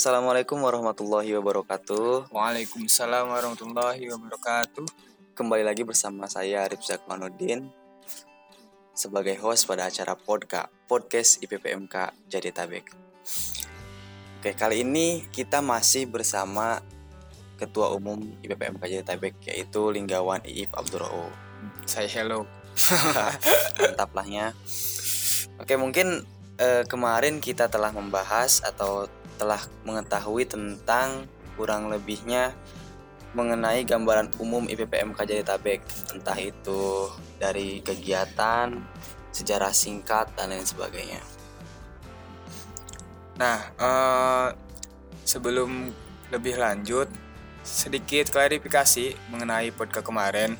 Assalamualaikum warahmatullahi wabarakatuh. Waalaikumsalam warahmatullahi wabarakatuh. Kembali lagi bersama saya Arif Zakmanuddin sebagai host pada acara Podka, Podcast IPPMK Jadetabek. Oke, kali ini kita masih bersama Ketua Umum IPPMK Jadetabek yaitu Linggawan Iip Abdurrao. Saya hello. Mantap lahnya. Oke, mungkin eh, kemarin kita telah membahas atau telah mengetahui tentang kurang lebihnya mengenai gambaran umum IPPMK Jadetabek, entah itu dari kegiatan, sejarah singkat dan lain sebagainya. Nah, eh, sebelum lebih lanjut, sedikit klarifikasi mengenai podcast kemarin.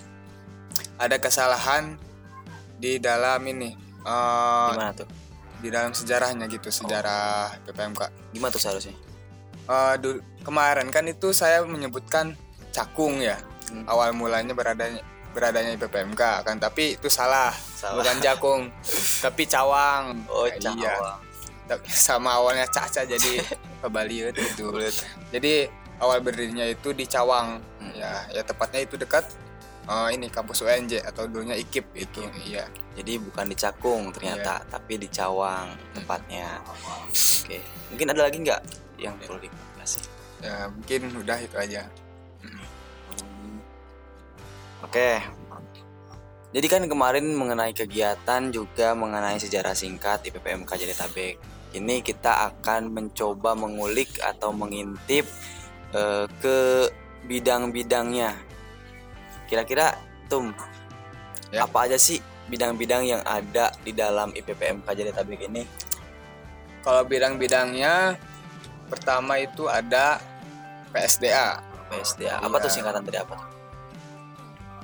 Ada kesalahan di dalam ini, eh, Gimana tuh? Di dalam sejarahnya gitu, sejarah PPMK. Gimana tuh seharusnya? Eh, dul- kemarin kan itu saya menyebutkan cakung ya, Hmm. awal mulanya beradanya beradanya PPMK kan, tapi itu salah, Salah. bukan jakung, tapi cawang. Oh, Iya. cawang. Tapi sama awalnya caca jadi kebaliut gitu. Jadi awal berdirinya itu di Cawang. Hmm. Ya, ya tepatnya itu dekat eh, ini kampus UNJ atau dulunya IKIP itu. Iya. Jadi bukan di Cakung ternyata, tapi di Cawang tempatnya. Oke, mungkin ada lagi nggak yang perlu dikasih? Ya, mungkin udah itu aja. Oke. Jadi kan kemarin mengenai kegiatan juga mengenai sejarah singkat di PPMK Jadetabek. Ini kita akan mencoba mengulik atau mengintip eh, ke bidang-bidangnya. Kira-kira Tum, Ya. apa aja sih bidang-bidang yang ada di dalam IPPMK Jadetabek ini? Kalau bidang-bidangnya pertama itu ada PSDA, PSDA. Apa tuh Iya. singkatan dari apa? tuh?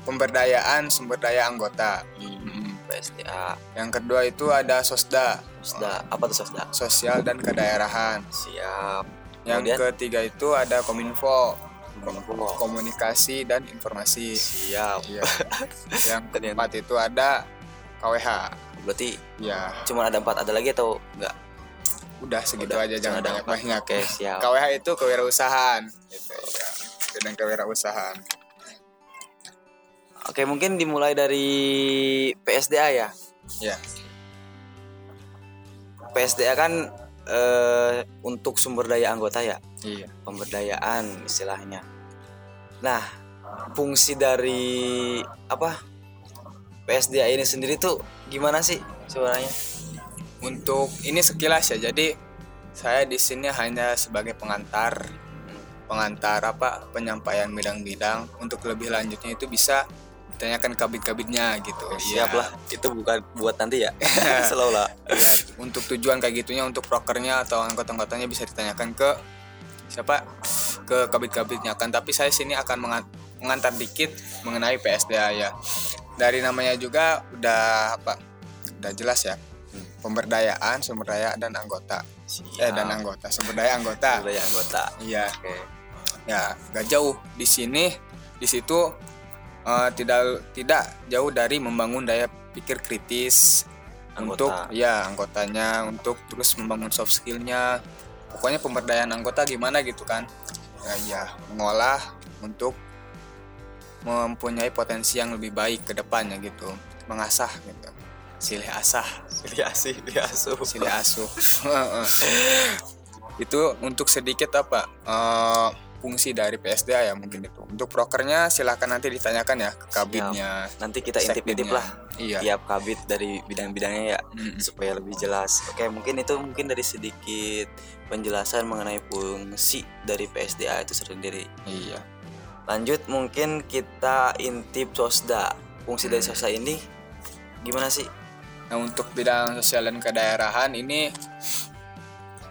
pemberdayaan sumber daya anggota. Hmm, PSDA. Yang kedua itu ada SOSDA, Sosda. Apa tuh Sosda? sosial dan kedaerahan. Siap. Yang Kemudian? ketiga itu ada Kominfo, Kominfo. komunikasi dan informasi. Siap. Iya. yang- keempat itu ada KWH. Berarti Ya, cuma ada empat ada lagi atau enggak? udah segitu Udah, aja jangan ada banyak banyak. Oke, siap. KWH itu kewirausahaan. Gitu, ya. Bidang kewirausahaan. Oke, mungkin dimulai dari PSDA ya. Ya, PSDA kan eh, untuk sumber daya anggota ya, iya. pemberdayaan istilahnya. Nah, fungsi dari apa? PSDA ini sendiri tuh gimana sih sebenarnya? Untuk ini sekilas ya. Jadi saya di sini hanya sebagai pengantar pengantar apa penyampaian bidang-bidang untuk lebih lanjutnya itu bisa ditanyakan kabit-kabitnya gitu. Siap Iya. lah, itu bukan buat nanti ya. Slow lah. untuk tujuan kayak gitunya untuk prokernya atau anggota-anggotanya bisa ditanyakan ke siapa ke kabit-kabitnya kan tapi saya sini akan mengan- mengantar dikit mengenai PSDA ya dari namanya juga udah apa? Udah jelas ya. Pemberdayaan sumber daya dan anggota. Eh dan anggota sumber daya anggota. Sumber daya anggota. iya. Oke. ya gak jauh di sini di situ eh, tidak tidak jauh dari membangun daya pikir kritis Anggota. untuk ya anggotanya untuk terus membangun soft skillnya. Pokoknya pemberdayaan anggota gimana gitu kan? Ya, ya mengolah untuk mempunyai potensi yang lebih baik ke depannya gitu. Mengasah gitu. Silih asah. Pilih asih, pilih asuh. silih asuh. Itu untuk sedikit apa? Eh, fungsi dari PSDA ya mungkin itu. Untuk prokernya silahkan nanti ditanyakan ya ke kabinnya Nanti kita intip-intip lah iya. tiap kabit dari bidang-bidangnya ya Mm-mm. supaya lebih jelas. Oke, mungkin itu mungkin dari sedikit penjelasan mengenai fungsi dari PSDA itu sendiri. iya Lanjut mungkin kita intip Sosda. Fungsi dari Hmm. Sosda ini gimana sih? Nah untuk bidang sosial dan kedaerahan ini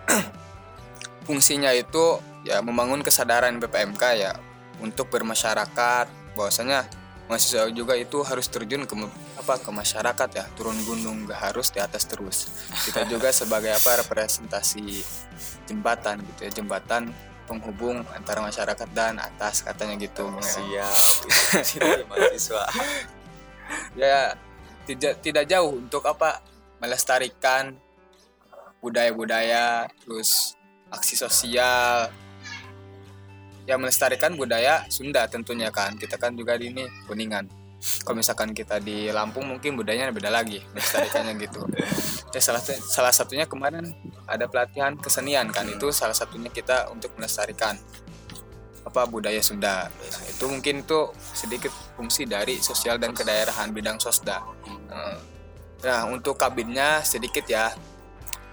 fungsinya itu ya membangun kesadaran BPMK ya untuk bermasyarakat bahwasanya mahasiswa juga itu harus terjun ke apa ke masyarakat ya turun gunung gak harus di atas terus kita juga sebagai apa representasi jembatan gitu ya jembatan penghubung antara masyarakat dan atas katanya gitu Siap. Itu dari mahasiswa. ya tidak tidak jauh untuk apa melestarikan budaya-budaya terus aksi sosial. Ya melestarikan budaya Sunda tentunya kan. Kita kan juga di ini kuningan. Kalau misalkan kita di Lampung mungkin budayanya beda lagi melestarikannya gitu. Ya salah salah satunya kemarin ada pelatihan kesenian kan itu salah satunya kita untuk melestarikan apa budaya Sunda. Nah, itu mungkin itu sedikit fungsi dari sosial dan kedaerahan bidang sosda. Eh, nah untuk kabinnya sedikit ya.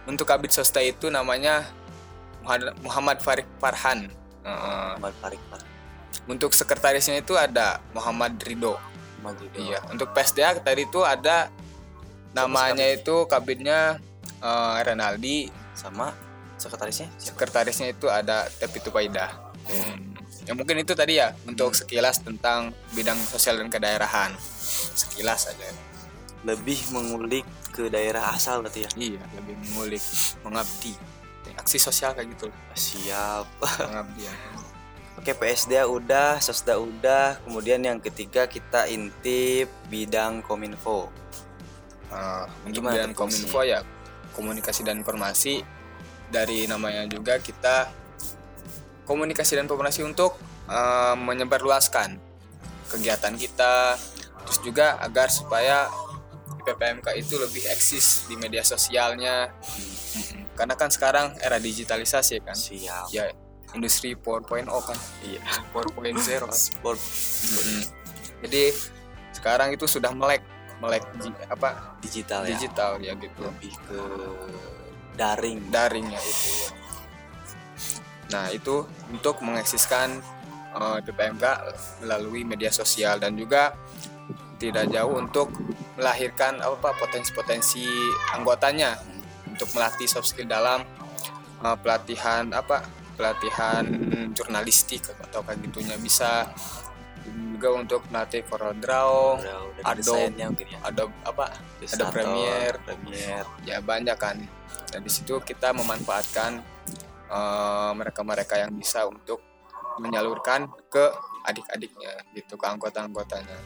Untuk kabin sosda itu namanya Muhammad- Farid Farhan. Eh, Muhammad Farid Pak. untuk sekretarisnya itu ada Muhammad Ridho Muhammad Ridho. iya untuk PSDA tadi itu ada namanya itu kabinnya eh, Renaldi sama sekretarisnya? Sekretarisnya itu ada Tepi Tupaidah ya mungkin itu tadi ya untuk sekilas tentang bidang sosial dan kedaerahan. Sekilas aja. Lebih mengulik ke daerah asal berarti ya? Iya lebih mengulik mengabdi. Aksi sosial kayak gitu. Siap. Mengabdi ya. Oke PSD udah, Sosda udah, kemudian yang ketiga kita intip bidang kominfo. Eh, untuk Gimana bidang kominfo ya komunikasi dan informasi. Dari namanya juga kita komunikasi dan informasi untuk eh, menyebarluaskan kegiatan kita. Terus juga agar supaya PPMK itu lebih eksis di media sosialnya. Karena kan sekarang era digitalisasi kan? Siap. ya industri 4.0 kan? Iya. 4.0 Sport. Mm-mm. jadi sekarang itu sudah melek melek ji- apa digital ya. digital ya gitu Lebih ke daring. daringnya itu nah itu untuk mengeksiskan eh, PPMK melalui media sosial dan juga tidak jauh untuk melahirkan apa potensi-potensi anggotanya untuk melatih soft skill dalam eh, pelatihan apa pelatihan jurnalistik atau kayak gitunya bisa juga untuk melatih Corel Draw, Udah, udah Adobe. ya. Adobe apa Illustrator, Premiere. Premiere. ya banyak kan dan di situ kita memanfaatkan eh, mereka-mereka yang bisa untuk menyalurkan ke adik-adiknya gitu ke anggota-anggotanya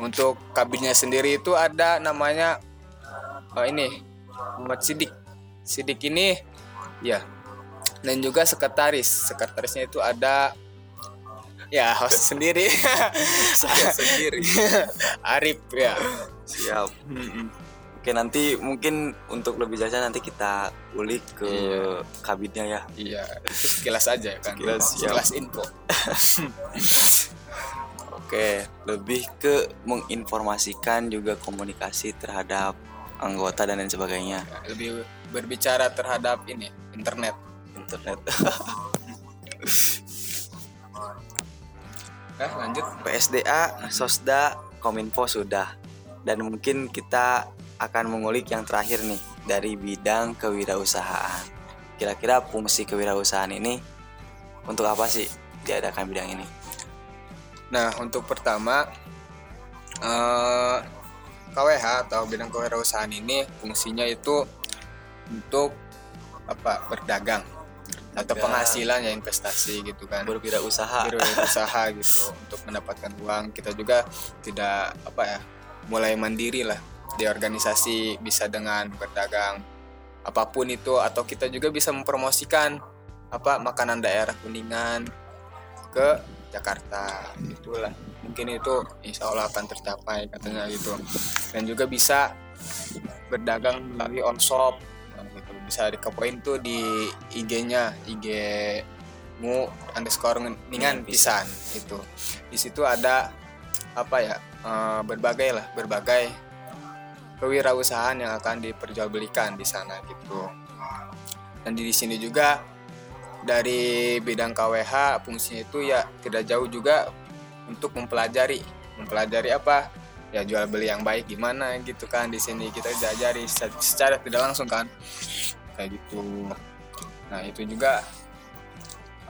untuk kabinnya sendiri itu ada namanya eh, ini Muhammad Sidik Sidik ini ya dan juga sekretaris sekretarisnya itu ada ya host sendiri Saya sendiri. Arif ya Siap. Oke nanti mungkin untuk lebih jauhnya nanti kita ulik ke Iya. kabinnya ya. Iya, itu sekilas aja kan. Sekilas, sekilas info. Oke, lebih ke menginformasikan juga komunikasi terhadap anggota dan lain sebagainya. Lebih berbicara terhadap ini, internet. Internet. Nah, lanjut. PSDA, Sosda, Kominfo sudah. Dan mungkin kita akan mengulik yang terakhir nih dari bidang kewirausahaan. Kira-kira fungsi kewirausahaan ini untuk apa sih diadakan bidang ini? Nah, untuk pertama eh, KWH atau bidang kewirausahaan ini fungsinya itu untuk apa? berdagang atau penghasilan ya investasi gitu kan. Berwirausaha. berusaha gitu untuk mendapatkan uang. Kita juga tidak apa ya mulai mandiri lah. Di organisasi bisa dengan berdagang apa pun itu. Atau kita juga bisa mempromosikan apa makanan daerah kuningan ke Jakarta. Itulah. Mungkin itu insya Allah akan tercapai katanya gitu. Dan juga bisa berdagang melalui on shop gitu. Bisa dikepoin tuh di IG-nya IG mu underscore ningan pisan itu di situ ada apa ya eh, berbagai lah berbagai kewirausahaan yang akan diperjualbelikan di sana gitu. Dan di sini juga dari bidang KWH fungsinya itu ya tidak jauh juga untuk mempelajari. Mempelajari apa ya jual beli yang baik gimana gitu kan di sini kita diajari secara, secara tidak langsung kan. Kayak gitu. Nah itu juga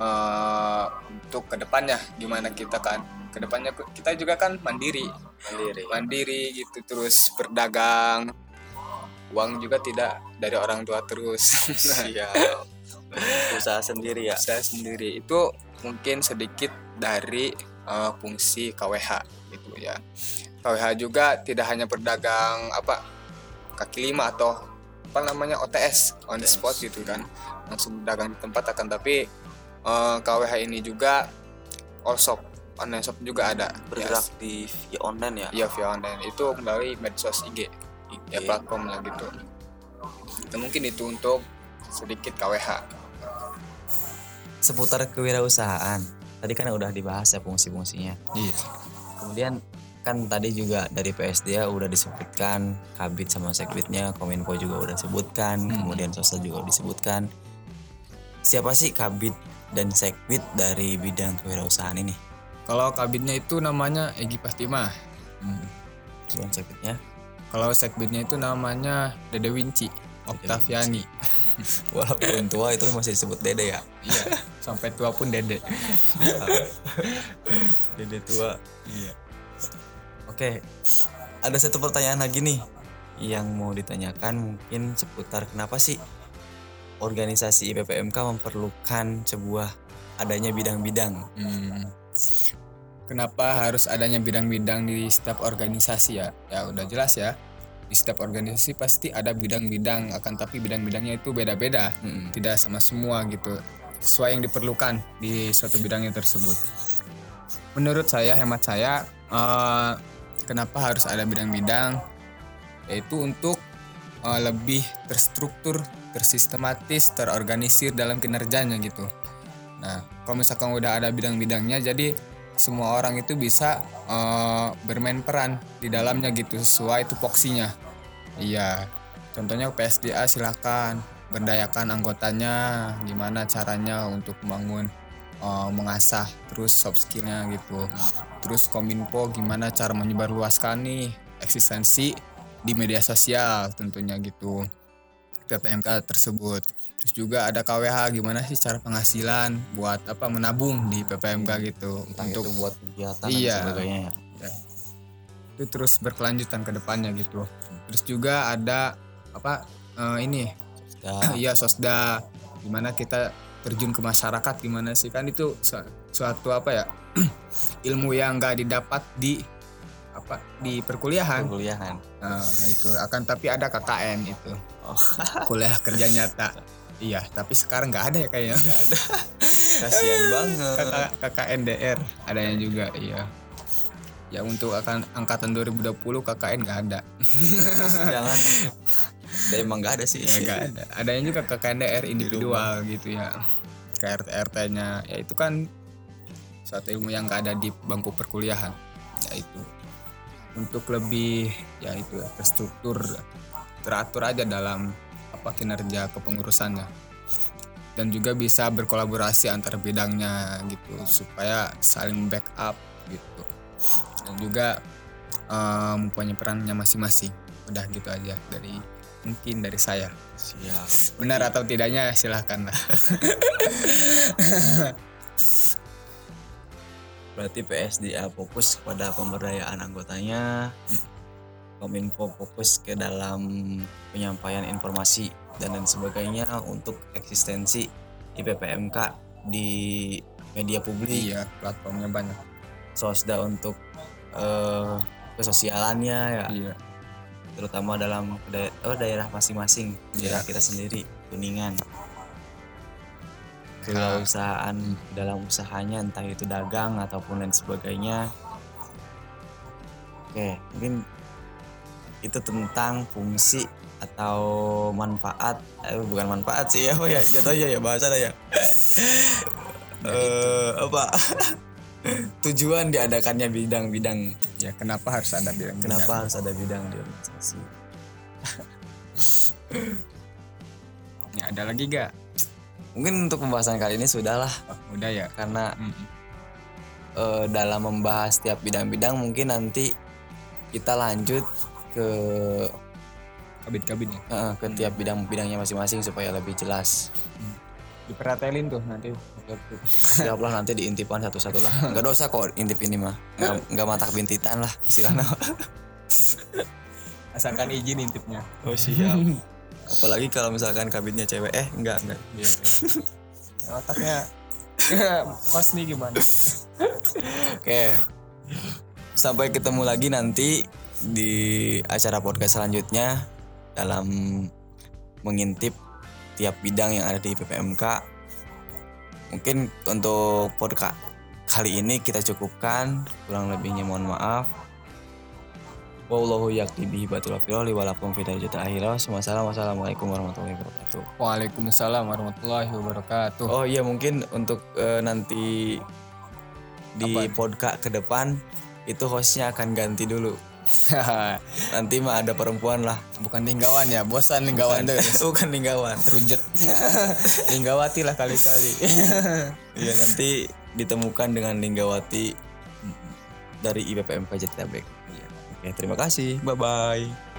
eh, untuk ke depannya gimana kita kan. Ke depannya kita juga kan mandiri. Mandiri. mandiri gitu terus berdagang. Uang juga tidak dari orang tua terus. Siap. Usaha sendiri ya. saya sendiri. Itu mungkin sedikit dari eh, fungsi KWH gitu ya KWH juga tidak hanya berdagang apa kaki lima atau apa namanya OTS on the spot gitu kan langsung dagang di tempat akan tapi eh, KWH ini juga all shop online shop juga ada bergerak di via online ya Iya via online itu melalui medsos IG ya IG. platform lah gitu. Itu mungkin itu untuk sedikit KWH. seputar kewirausahaan tadi kan udah dibahas ya fungsi-fungsinya Iya. kemudian kan tadi juga dari PSDA udah disebutkan kabit sama sekbitnya kominfo juga udah disebutkan kemudian sosial juga disebutkan siapa sih kabit dan sekbit dari bidang kewirausahaan ini Kalau kabinnya itu namanya Egi Pastima. hmm. kemudian sekbitnya Kalau sekbitnya itu namanya Dede Winci, Oktaviani. walaupun tua itu masih disebut dede ya Iya, sampai tua pun Dede. dede tua iya oke ada satu pertanyaan lagi nih yang mau ditanyakan mungkin seputar kenapa sih organisasi IPPMK memerlukan sebuah adanya bidang-bidang Hmm. Kenapa harus adanya bidang-bidang di setiap organisasi ya? Ya udah jelas ya. Di setiap organisasi pasti ada bidang-bidang, akan tapi bidang-bidangnya itu beda-beda. Mm-mm. Tidak sama semua gitu. Sesuai yang diperlukan di suatu bidangnya tersebut. Menurut saya, hemat saya, eh, kenapa harus ada bidang-bidang? Yaitu untuk eh, lebih terstruktur, tersistematis, terorganisir dalam kinerjanya gitu. Nah, kalau misalkan udah ada bidang-bidangnya, jadi semua orang itu bisa eh, bermain peran di dalamnya gitu sesuai tupoksinya. Iya, contohnya PSDA silakan berdayakan anggotanya, gimana caranya untuk membangun eh, mengasah terus soft skillnya gitu. Terus kominfo gimana cara menyebarluaskan nih eksistensi di media sosial tentunya gitu. PPMK tersebut. Terus juga ada KWH gimana sih cara penghasilan buat apa menabung di PPMK gitu Entah untuk itu buat kegiatan Iya. dan sebagainya ya. ya, itu terus berkelanjutan ke depannya gitu. Terus juga ada apa eh, ini Ya, iya sosda gimana kita terjun ke masyarakat gimana sih kan itu su- suatu apa ya ilmu yang nggak didapat di apa di perkuliahan. Perkuliahan. Nah, itu. Akan tapi ada KKN itu. Oh. kuliah kerja nyata. Iya tapi sekarang nggak ada ya kayaknya. Kasihan banget. KK, KKNDR adanya juga iya. Ya untuk akan angkatan 2020 KKN nggak ada. Jangan. Dan emang gak ada sih. ya nggak ada. Adanya juga KKNDR individual gitu ya. KRT RT nya ya itu kan suatu ilmu yang nggak ada di bangku perkuliahan ya itu untuk lebih ya itu ya, terstruktur teratur aja dalam apa kinerja kepengurusannya. Dan juga bisa berkolaborasi antar bidangnya gitu supaya saling backup gitu. Dan juga eh, mempunyai perannya masing-masing. Udah gitu aja dari mungkin dari saya. Siap. benar atau tidaknya silahkan lah Berarti PSDA fokus kepada pemberdayaan anggotanya. Kominfo fokus ke dalam penyampaian informasi dan lain sebagainya untuk eksistensi IPPMK di media publik. iya platformnya banyak Sosda untuk eh, kesosialannya ya, iya terutama dalam daerah masing-masing, daerah kita sendiri, kuningan. Kewirausahaan dalam usahanya entah itu dagang ataupun lain sebagainya. Oke, mungkin itu tentang fungsi atau manfaat, eh, bukan manfaat sih apa ya, jatuhnya ya bahasa ya. Eh, apa? Tujuan diadakannya bidang-bidang ya kenapa harus ada bidang Kenapa harus ada bidang di organisasi? ya ada lagi gak Mungkin untuk pembahasan kali ini sudahlah oh, udah ya karena Mm-mm. eh, dalam membahas tiap bidang-bidang mungkin nanti kita lanjut ke kabin-kabinnya eh, ke tiap bidang-bidangnya masing-masing supaya lebih jelas. diperhatiin tuh nanti Siaplah nanti diintipan satu-satu lah. Enggak dosa kok intip ini mah. Enggak, enggak matak bintitan lah istilahnya. asalkan izin intipnya Oh siap. Apalagi kalau misalkan kabinnya cewek eh enggak enggak. Iya. otaknya pas nih gimana Oke. Sampai ketemu lagi nanti di acara podcast selanjutnya dalam mengintip tiap bidang yang ada di PPMK. Mungkin untuk podcast kali ini kita cukupkan. Kurang lebihnya mohon maaf. Wallahu yakti bihi batul afiroli walakum fidal juta akhirah. Wassalamualaikum warahmatullahi wabarakatuh. Waalaikumsalam warahmatullahi wabarakatuh. Oh iya mungkin untuk eh, nanti di podcast ke depan itu hostnya akan ganti dulu. Nanti mah ada perempuan lah. Bukan linggawan ya, bosan linggawan tuh. Bukan linggawan. Rujet. Linggawati lah kali-kali. Iya nanti ditemukan dengan Linggawati dari IPPMK Jatabek. Oke terima kasih. Bye bye.